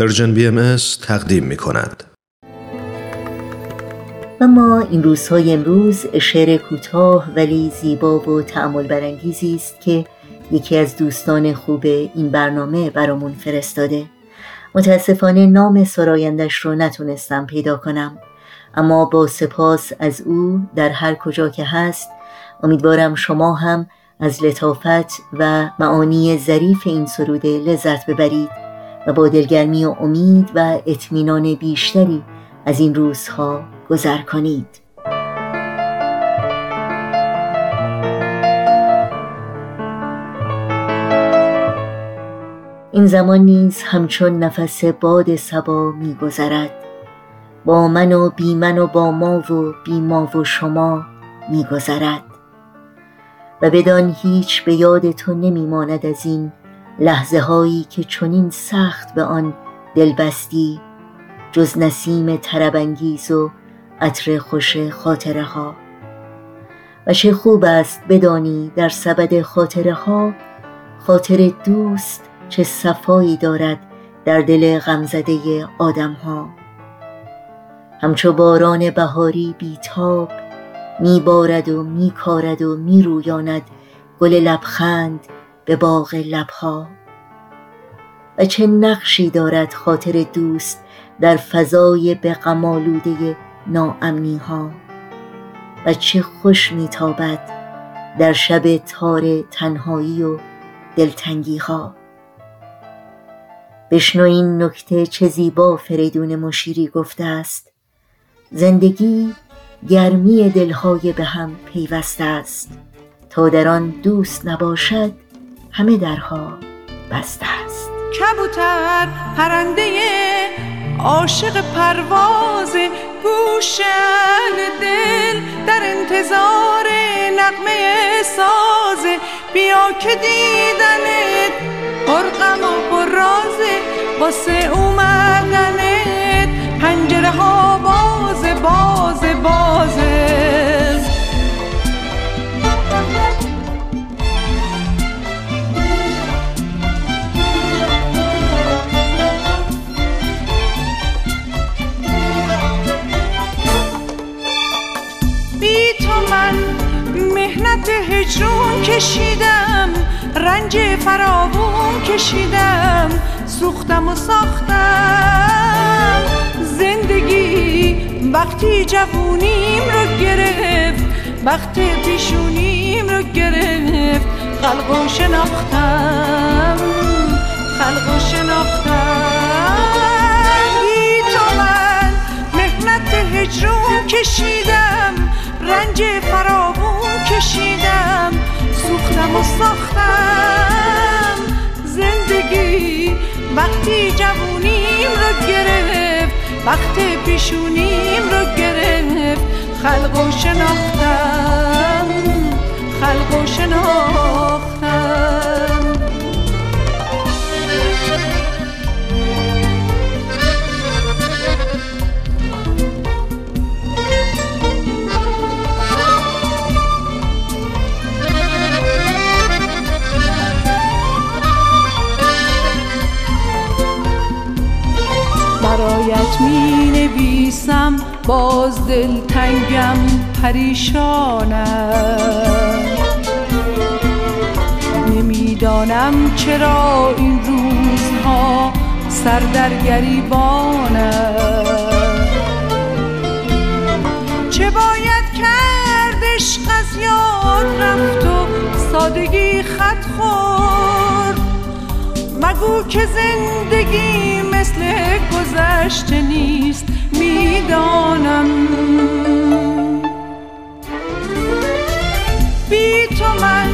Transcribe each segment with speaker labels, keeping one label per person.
Speaker 1: Persian BM تقدیم می کند.
Speaker 2: ما این روزهای امروز شعر کوتاه ولی زیبا و تأمل برانگیزی است که یکی از دوستان خوب این برنامه برامون فرستاده. متاسفانه نام سرایندش رو نتونستم پیدا کنم. اما با سپاس از او در هر کجا که هست امیدوارم شما هم از لطافت و معانی ظریف این سروده لذت ببرید. و با دلگرمی و امید و اطمینان بیشتری از این روزها گذر کنید. این زمان نیز همچون نفس باد سبا میگذرد. با من و بی من و با ما و بی ما و شما میگذرد. و بدان هیچ به یاد تو نمیماند از این لحظه هایی که چنین سخت به آن دل بستی جز نسیم تربنگیز و عطر خوش خاطره ها و چه خوب است بدانی در سبد خاطره ها خاطر دوست چه صفایی دارد در دل غمزده آدم ها همچو باران بهاری بیتاب میبارد و میکارد و میرویاند گل لبخند به باغ لبها. چه نقشی دارد خاطر دوست در فضای به غمالوده ناامنی ها و چه خوش میتابد در شب تار تنهایی و دلتنگی ها بشنو این نکته چه زیبا فریدون مشیری گفته است. زندگی گرمی دلهای به هم پیوسته است. تا در آن دوست نباشد همه درها بسته است.
Speaker 3: کبوتر پرنده عاشق پرواز گوشن دل در انتظار نقمه ساز. بیا که دیدنت پرغم و پررازه واسه اومدنت. پنجره ها باز باز بازه هجرون کشیدم رنج فراوون کشیدم سوختم و ساختم. زندگی وقتی جوونیم رو گرفت وقتی پیشونیم رو گرفت خلق و شناختم خلق و شناختم. بی تو من مهنت هجرون کشیدم رنج فراوون و ساختم. زندگی وقتی جوونیم رو گرفت وقتی پیشونیم رو گرفت. خلق و شناختم خلق و شناختم. برایت می نویسم باز دل تنگم پریشانم نمی‌دانم چرا این روزها سر در گریبانم چه باید کرد عشق از یاد رفت و سادگی خط خورد؟ مگو که زندگی مثل گذشته نیست می‌دانم. بی تو من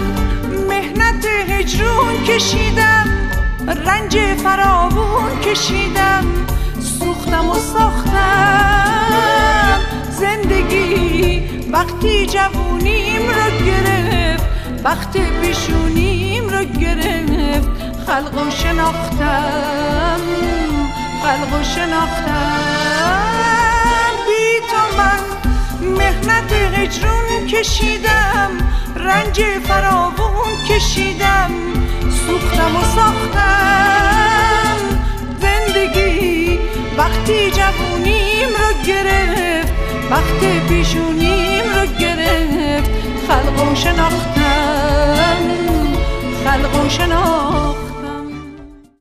Speaker 3: مهنت هجرون کشیدم رنج فراوون کشیدم سوختم و ساختم. زندگی وقتی جوونیم رو گرفت وقتی پیشونیم رو گرفت خلق و شناختم. خلق و شناختم. بی تو من مهنت هجرون کشیدم. رنج فراوون کشیدم. سوختم و ساختم. زندگی وقتی جوونیم رو گرفت. وقتی پیشونیم رو گرفت. خلق و شناختم. خلق و شناختم.